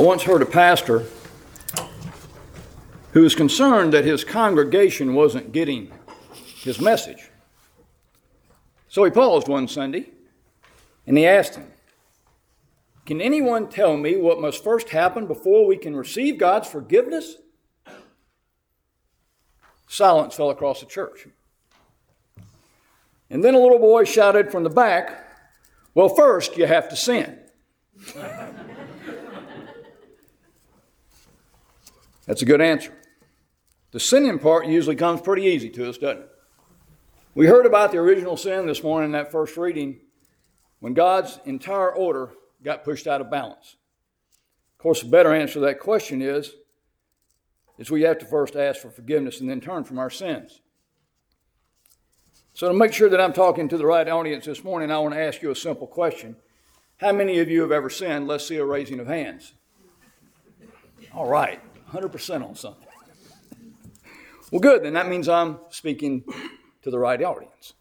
I once heard a pastor who was concerned that his congregation wasn't getting his message. So he paused one Sunday and he asked him, Can anyone tell me what must first happen before we can receive God's forgiveness? Silence fell across the church. And then a little boy shouted from the back, Well, first you have to sin. That's a good answer. The sinning part usually comes pretty easy to us, doesn't it? We heard about the original sin this morning in that first reading when God's entire order got pushed out of balance. Of course, the better answer to that question is, is we have to first ask for forgiveness and then turn from our sins. So, to make sure that I'm talking to the right audience this morning, I want to ask you a simple question. How many of you have ever sinned? Let's see a raising of hands. All right. 100% on something. Well, good, then that means I'm speaking to the right audience.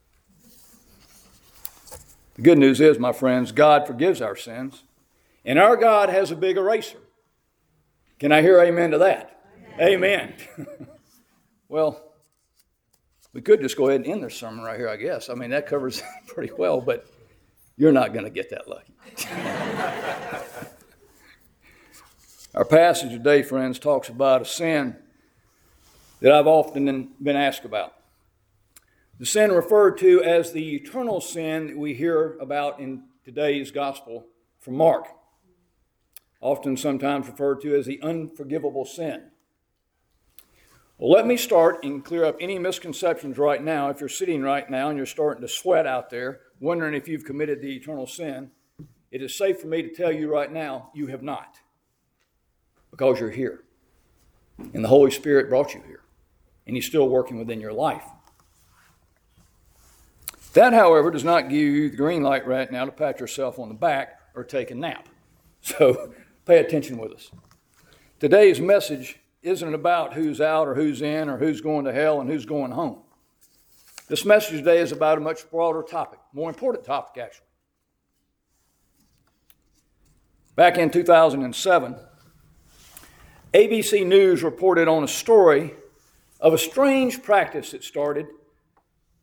The good news is, my friends, God forgives our sins, and our God has a big eraser. Can I hear amen to that? Amen. amen. well, we could just go ahead and end this sermon right here, I guess. I mean, that covers pretty well, but you're not going to get that lucky. Our passage today, friends, talks about a sin that I've often been asked about. The sin referred to as the eternal sin that we hear about in today's gospel from Mark, often sometimes referred to as the unforgivable sin. Well, let me start and clear up any misconceptions right now. If you're sitting right now and you're starting to sweat out there, wondering if you've committed the eternal sin, it is safe for me to tell you right now, you have not because you're here. And the Holy Spirit brought you here. And He's still working within your life. That, however, does not give you the green light right now to pat yourself on the back or take a nap. So pay attention with us. Today's message isn't about who's out or who's in or who's going to hell and who's going home. This message today is about a much broader topic, more important topic, actually. Back in 2007, ABC News reported on a story of a strange practice that started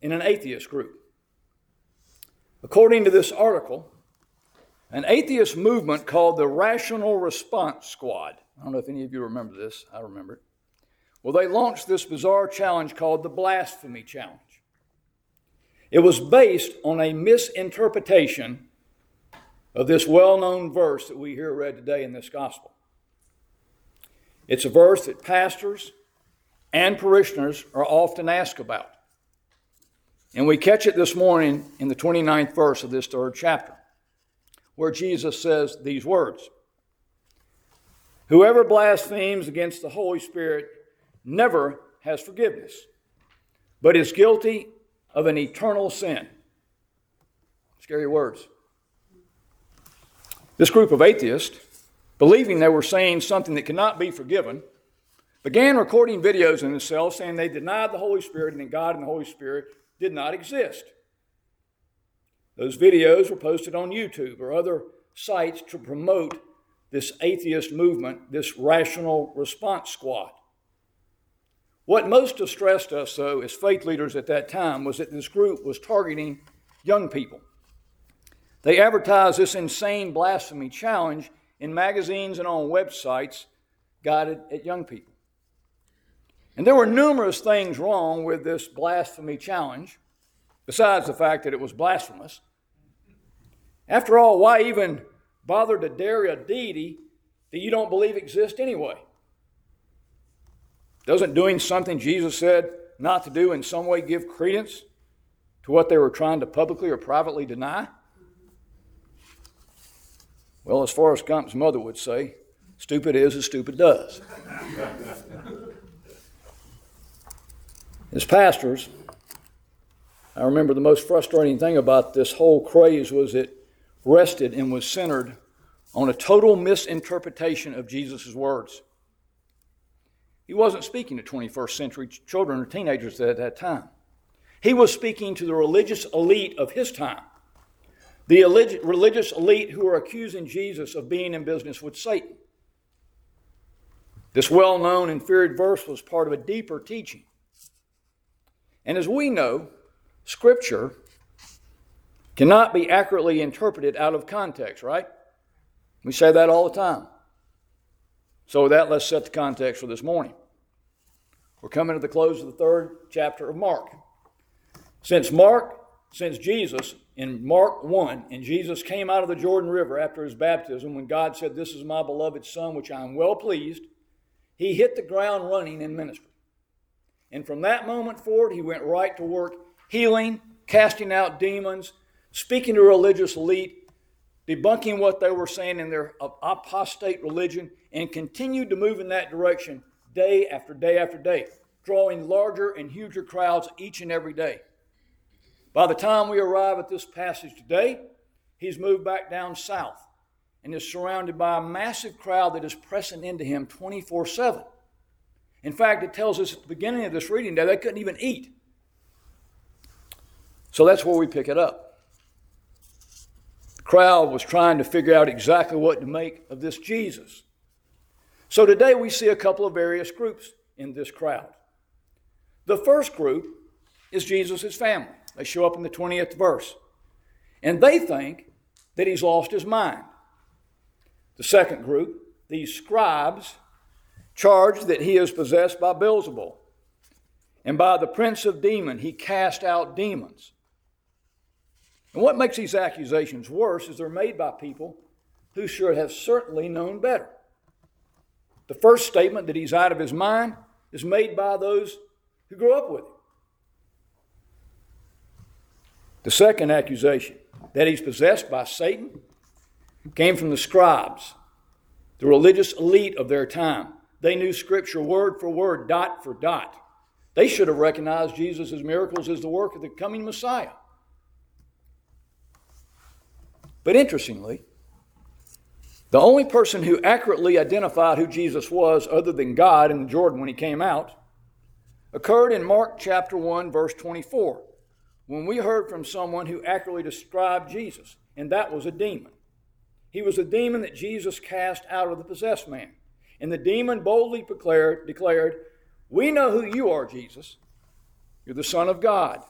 in an atheist group. According to this article, an atheist movement called the Rational Response Squad. I don't know if any of you remember this, I remember it. Well, they launched this bizarre challenge called the Blasphemy Challenge. It was based on a misinterpretation of this well known verse that we hear read today in this gospel. It's a verse that pastors and parishioners are often asked about. And we catch it this morning in the 29th verse of this third chapter, where Jesus says these words Whoever blasphemes against the Holy Spirit never has forgiveness, but is guilty of an eternal sin. Scary words. This group of atheists believing they were saying something that cannot be forgiven, began recording videos in themselves saying they denied the Holy Spirit and that God and the Holy Spirit did not exist. Those videos were posted on YouTube or other sites to promote this atheist movement, this rational response squad. What most distressed us, though, as faith leaders at that time, was that this group was targeting young people. They advertised this insane blasphemy challenge in magazines and on websites guided at young people. And there were numerous things wrong with this blasphemy challenge, besides the fact that it was blasphemous. After all, why even bother to dare a deity that you don't believe exists anyway? Doesn't doing something Jesus said not to do in some way give credence to what they were trying to publicly or privately deny? Well, as Forrest Gump's mother would say, stupid is as stupid does. as pastors, I remember the most frustrating thing about this whole craze was it rested and was centered on a total misinterpretation of Jesus' words. He wasn't speaking to 21st century children or teenagers at that time. He was speaking to the religious elite of his time the religious elite who are accusing Jesus of being in business with Satan. This well known and feared verse was part of a deeper teaching. And as we know, Scripture cannot be accurately interpreted out of context, right? We say that all the time. So, with that, let's set the context for this morning. We're coming to the close of the third chapter of Mark. Since Mark, since Jesus, in Mark 1, and Jesus came out of the Jordan River after his baptism, when God said, This is my beloved Son, which I am well pleased, he hit the ground running in ministry. And from that moment forward, he went right to work healing, casting out demons, speaking to religious elite, debunking what they were saying in their apostate religion, and continued to move in that direction day after day after day, drawing larger and huger crowds each and every day. By the time we arrive at this passage today, he's moved back down south and is surrounded by a massive crowd that is pressing into him 24 7. In fact, it tells us at the beginning of this reading that they couldn't even eat. So that's where we pick it up. The crowd was trying to figure out exactly what to make of this Jesus. So today we see a couple of various groups in this crowd. The first group is Jesus' family. They show up in the 20th verse. And they think that he's lost his mind. The second group, these scribes, charge that he is possessed by Beelzebul. And by the prince of demons, he cast out demons. And what makes these accusations worse is they're made by people who should have certainly known better. The first statement that he's out of his mind is made by those who grew up with him. The second accusation, that he's possessed by Satan, came from the scribes, the religious elite of their time. They knew Scripture word for word, dot for dot. They should have recognized Jesus' miracles as the work of the coming Messiah. But interestingly, the only person who accurately identified who Jesus was, other than God in the Jordan when he came out, occurred in Mark chapter 1, verse 24, when we heard from someone who accurately described Jesus, and that was a demon. He was a demon that Jesus cast out of the possessed man. And the demon boldly declared, declared, We know who you are, Jesus. You're the Son of God.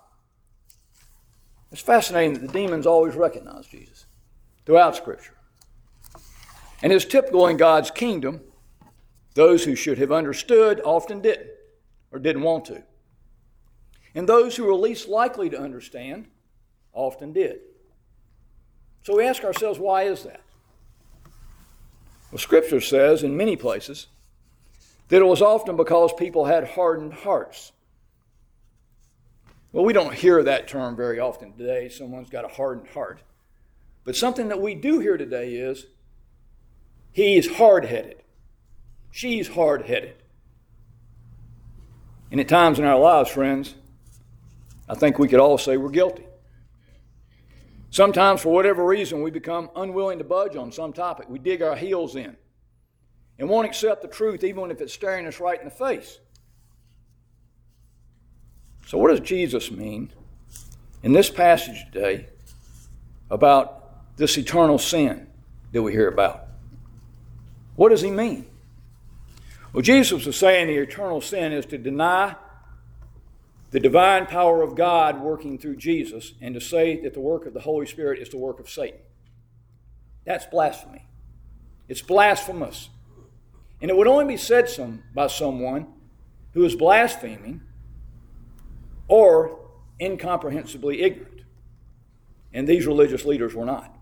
It's fascinating that the demons always recognize Jesus throughout Scripture. And it's typical in God's kingdom, those who should have understood often didn't or didn't want to. And those who were least likely to understand often did. So we ask ourselves, why is that? Well, Scripture says in many places that it was often because people had hardened hearts. Well, we don't hear that term very often today, someone's got a hardened heart. But something that we do hear today is he's hard headed, she's hard headed. And at times in our lives, friends, I think we could all say we're guilty. Sometimes, for whatever reason, we become unwilling to budge on some topic. We dig our heels in and won't accept the truth even if it's staring us right in the face. So, what does Jesus mean in this passage today about this eternal sin that we hear about? What does he mean? Well, Jesus was saying the eternal sin is to deny the divine power of God working through Jesus and to say that the work of the Holy Spirit is the work of Satan. That's blasphemy. It's blasphemous. And it would only be said some, by someone who is blaspheming or incomprehensibly ignorant. And these religious leaders were not.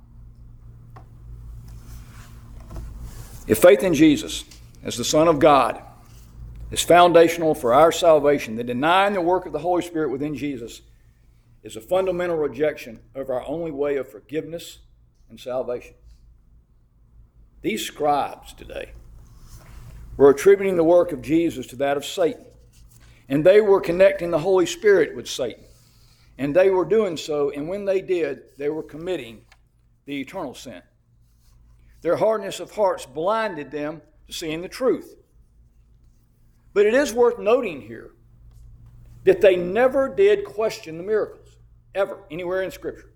If faith in Jesus as the Son of God is foundational for our salvation, The denying the work of the Holy Spirit within Jesus is a fundamental rejection of our only way of forgiveness and salvation. These scribes today were attributing the work of Jesus to that of Satan, and they were connecting the Holy Spirit with Satan. And they were doing so, and when they did, they were committing the eternal sin. Their hardness of hearts blinded them to seeing the truth. But it is worth noting here that they never did question the miracles, ever, anywhere in Scripture.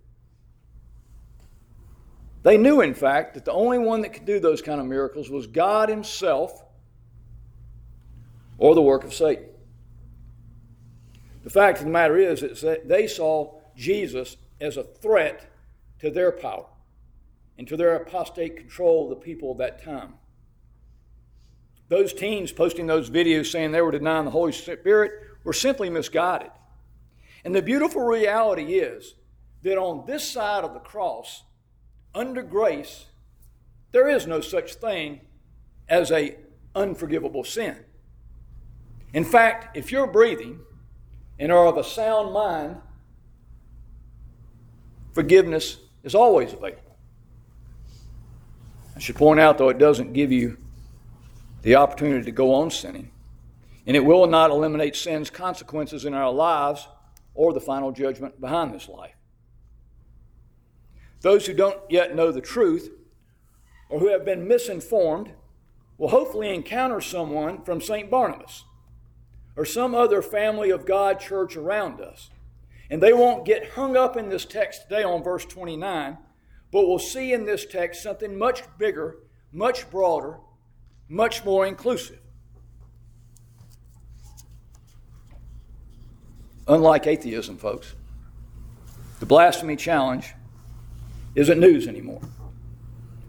They knew, in fact, that the only one that could do those kind of miracles was God Himself or the work of Satan. The fact of the matter is, that they saw Jesus as a threat to their power and to their apostate control of the people of that time. Those teens posting those videos saying they were denying the Holy Spirit were simply misguided. And the beautiful reality is that on this side of the cross, under grace, there is no such thing as a unforgivable sin. In fact, if you're breathing and are of a sound mind, forgiveness is always available. I should point out, though, it doesn't give you the opportunity to go on sinning, and it will not eliminate sin's consequences in our lives or the final judgment behind this life. Those who don't yet know the truth or who have been misinformed will hopefully encounter someone from St. Barnabas or some other family of God church around us. And they won't get hung up in this text today on verse 29, but we'll see in this text something much bigger, much broader, much more inclusive. Unlike atheism, folks, the blasphemy challenge isn't news anymore.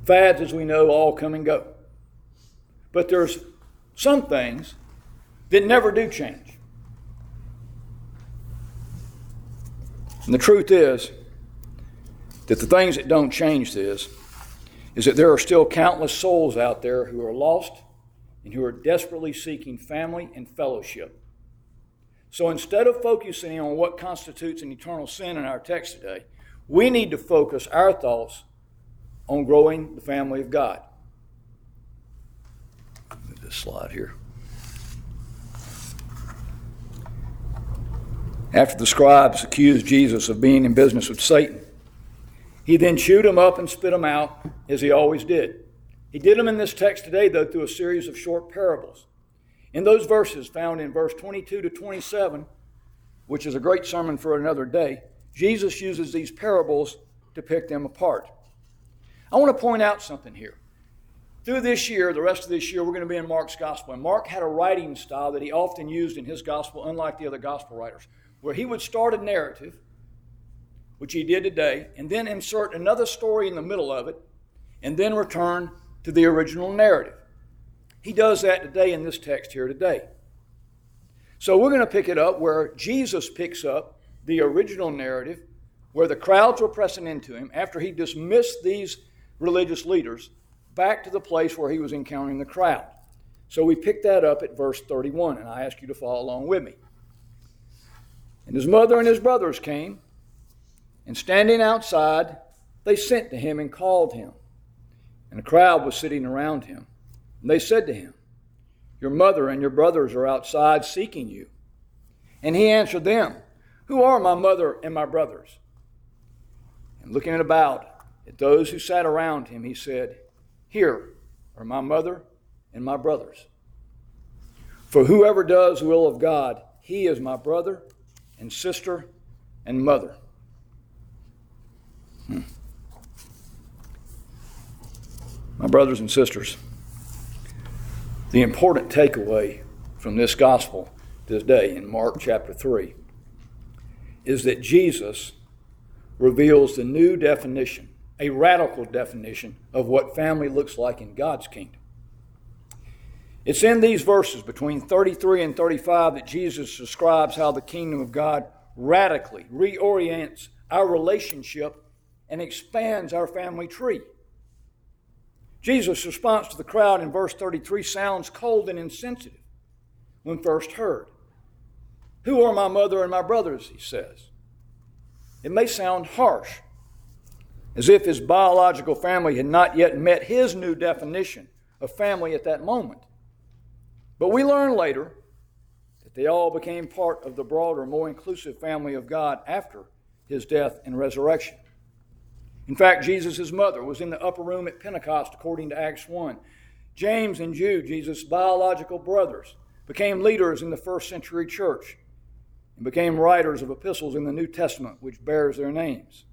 Fads, as we know, all come and go. But there's some things that never do change. And the truth is that the things that don't change this is that there are still countless souls out there who are lost and who are desperately seeking family and fellowship. So instead of focusing on what constitutes an eternal sin in our text today, we need to focus our thoughts on growing the family of God. Move this slide here. After the scribes accused Jesus of being in business with Satan, he then chewed him up and spit him out, as he always did. He did them in this text today, though, through a series of short parables. In those verses found in verse 22 to 27, which is a great sermon for another day, Jesus uses these parables to pick them apart. I want to point out something here. Through this year, the rest of this year, we're going to be in Mark's gospel. And Mark had a writing style that he often used in his gospel, unlike the other gospel writers, where he would start a narrative, which he did today, and then insert another story in the middle of it, and then return to the original narrative. He does that today in this text here today. So we're going to pick it up where Jesus picks up the original narrative, where the crowds were pressing into him after he dismissed these religious leaders back to the place where he was encountering the crowd. So we pick that up at verse 31, and I ask you to follow along with me. And his mother and his brothers came, and standing outside, they sent to him and called him. And a crowd was sitting around him. And they said to him, Your mother and your brothers are outside seeking you. And he answered them, Who are my mother and my brothers? And looking about at those who sat around him, he said, Here are my mother and my brothers. For whoever does the will of God, he is my brother and sister and mother. My brothers and sisters, the important takeaway from this gospel this day in Mark chapter 3 is that Jesus reveals the new definition, a radical definition of what family looks like in God's kingdom. It's in these verses between 33 and 35 that Jesus describes how the kingdom of God radically reorients our relationship and expands our family tree. Jesus' response to the crowd in verse 33 sounds cold and insensitive when first heard. Who are my mother and my brothers? He says. It may sound harsh, as if his biological family had not yet met his new definition of family at that moment. But we learn later that they all became part of the broader, more inclusive family of God after his death and resurrection. In fact, Jesus' mother was in the upper room at Pentecost, according to Acts 1. James and Jude, Jesus' biological brothers, became leaders in the first century church and became writers of epistles in the New Testament, which bears their names.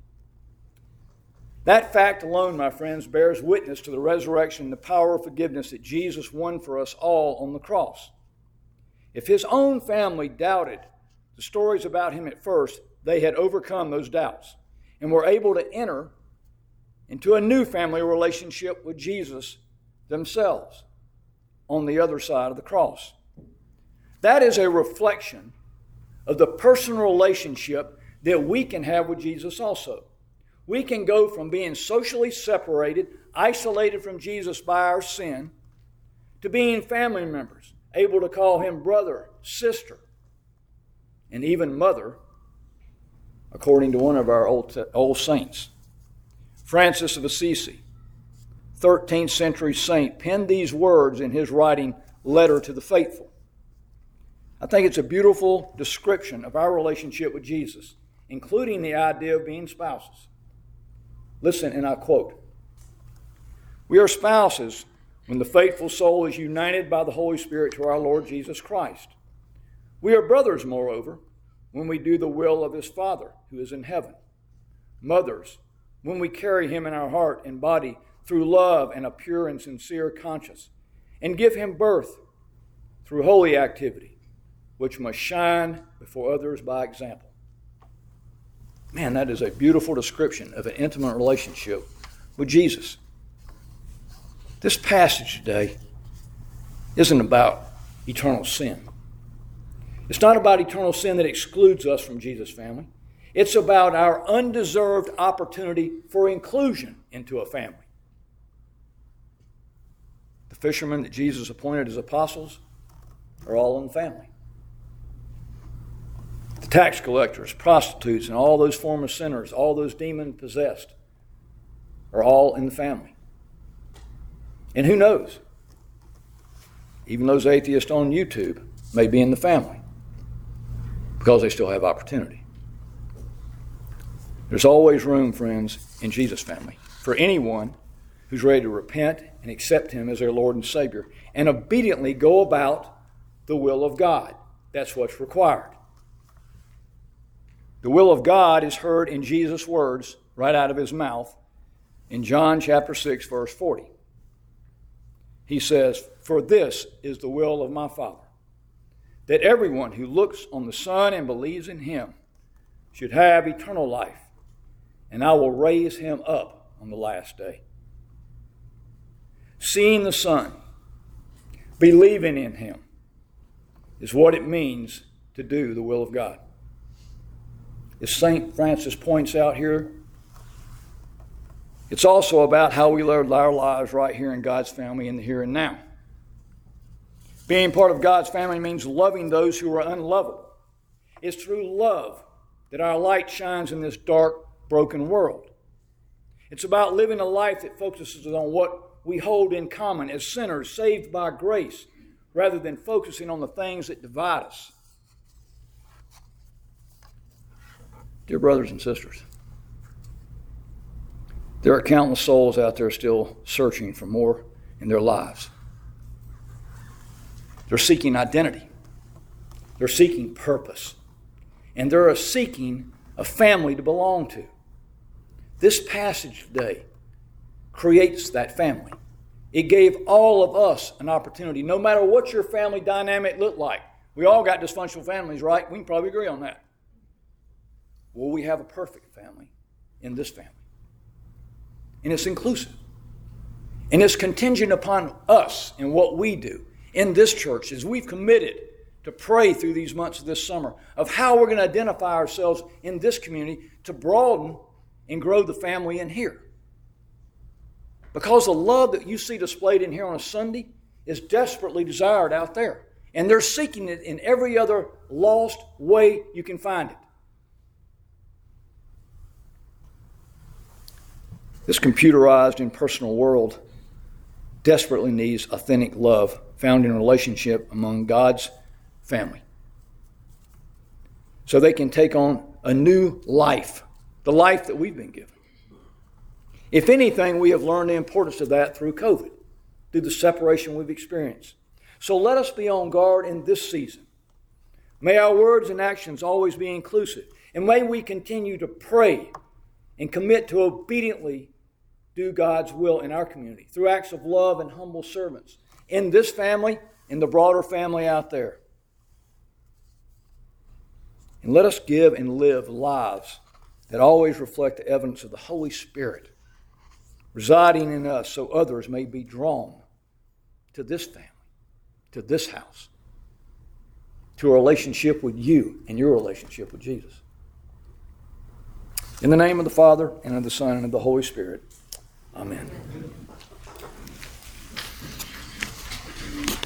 That fact alone, my friends, bears witness to the resurrection and the power of forgiveness that Jesus won for us all on the cross. If his own family doubted the stories about him at first, they had overcome those doubts and were able to enter into a new family relationship with Jesus themselves on the other side of the cross. That is a reflection of the personal relationship that we can have with Jesus also. We can go from being socially separated, isolated from Jesus by our sin, to being family members, able to call him brother, sister, and even mother, according to one of our old, old saints. Francis of Assisi, 13th century saint, penned these words in his writing, Letter to the Faithful. I think it's a beautiful description of our relationship with Jesus, including the idea of being spouses. Listen, and I quote We are spouses when the faithful soul is united by the Holy Spirit to our Lord Jesus Christ. We are brothers, moreover, when we do the will of his Father who is in heaven. Mothers, when we carry him in our heart and body through love and a pure and sincere conscience, and give him birth through holy activity, which must shine before others by example. Man, that is a beautiful description of an intimate relationship with Jesus. This passage today isn't about eternal sin. It's not about eternal sin that excludes us from Jesus' family. It's about our undeserved opportunity for inclusion into a family. The fishermen that Jesus appointed as apostles are all in the family. The tax collectors, prostitutes, and all those former sinners, all those demon possessed, are all in the family. And who knows? Even those atheists on YouTube may be in the family because they still have opportunity. There's always room, friends, in Jesus' family for anyone who's ready to repent and accept Him as their Lord and Savior and obediently go about the will of God. That's what's required. The will of God is heard in Jesus' words right out of his mouth in John chapter 6, verse 40. He says, For this is the will of my Father, that everyone who looks on the Son and believes in him should have eternal life, and I will raise him up on the last day. Seeing the Son, believing in him, is what it means to do the will of God. As St. Francis points out here, it's also about how we live our lives right here in God's family in the here and now. Being part of God's family means loving those who are unlovable. It's through love that our light shines in this dark, broken world. It's about living a life that focuses on what we hold in common as sinners saved by grace rather than focusing on the things that divide us. Dear brothers and sisters, there are countless souls out there still searching for more in their lives. They're seeking identity, they're seeking purpose, and they're seeking a family to belong to. This passage today creates that family. It gave all of us an opportunity, no matter what your family dynamic looked like. We all got dysfunctional families, right? We can probably agree on that. Well, we have a perfect family in this family? And it's inclusive. And it's contingent upon us and what we do in this church as we've committed to pray through these months of this summer of how we're going to identify ourselves in this community to broaden and grow the family in here. Because the love that you see displayed in here on a Sunday is desperately desired out there. And they're seeking it in every other lost way you can find it. This computerized impersonal world desperately needs authentic love found in relationship among God's family. So they can take on a new life, the life that we've been given. If anything, we have learned the importance of that through COVID, through the separation we've experienced. So let us be on guard in this season. May our words and actions always be inclusive, and may we continue to pray and commit to obediently do God's will in our community through acts of love and humble servants in this family, in the broader family out there. And let us give and live lives that always reflect the evidence of the Holy Spirit residing in us so others may be drawn to this family, to this house, to a relationship with you and your relationship with Jesus. In the name of the Father, and of the Son, and of the Holy Spirit. Amen.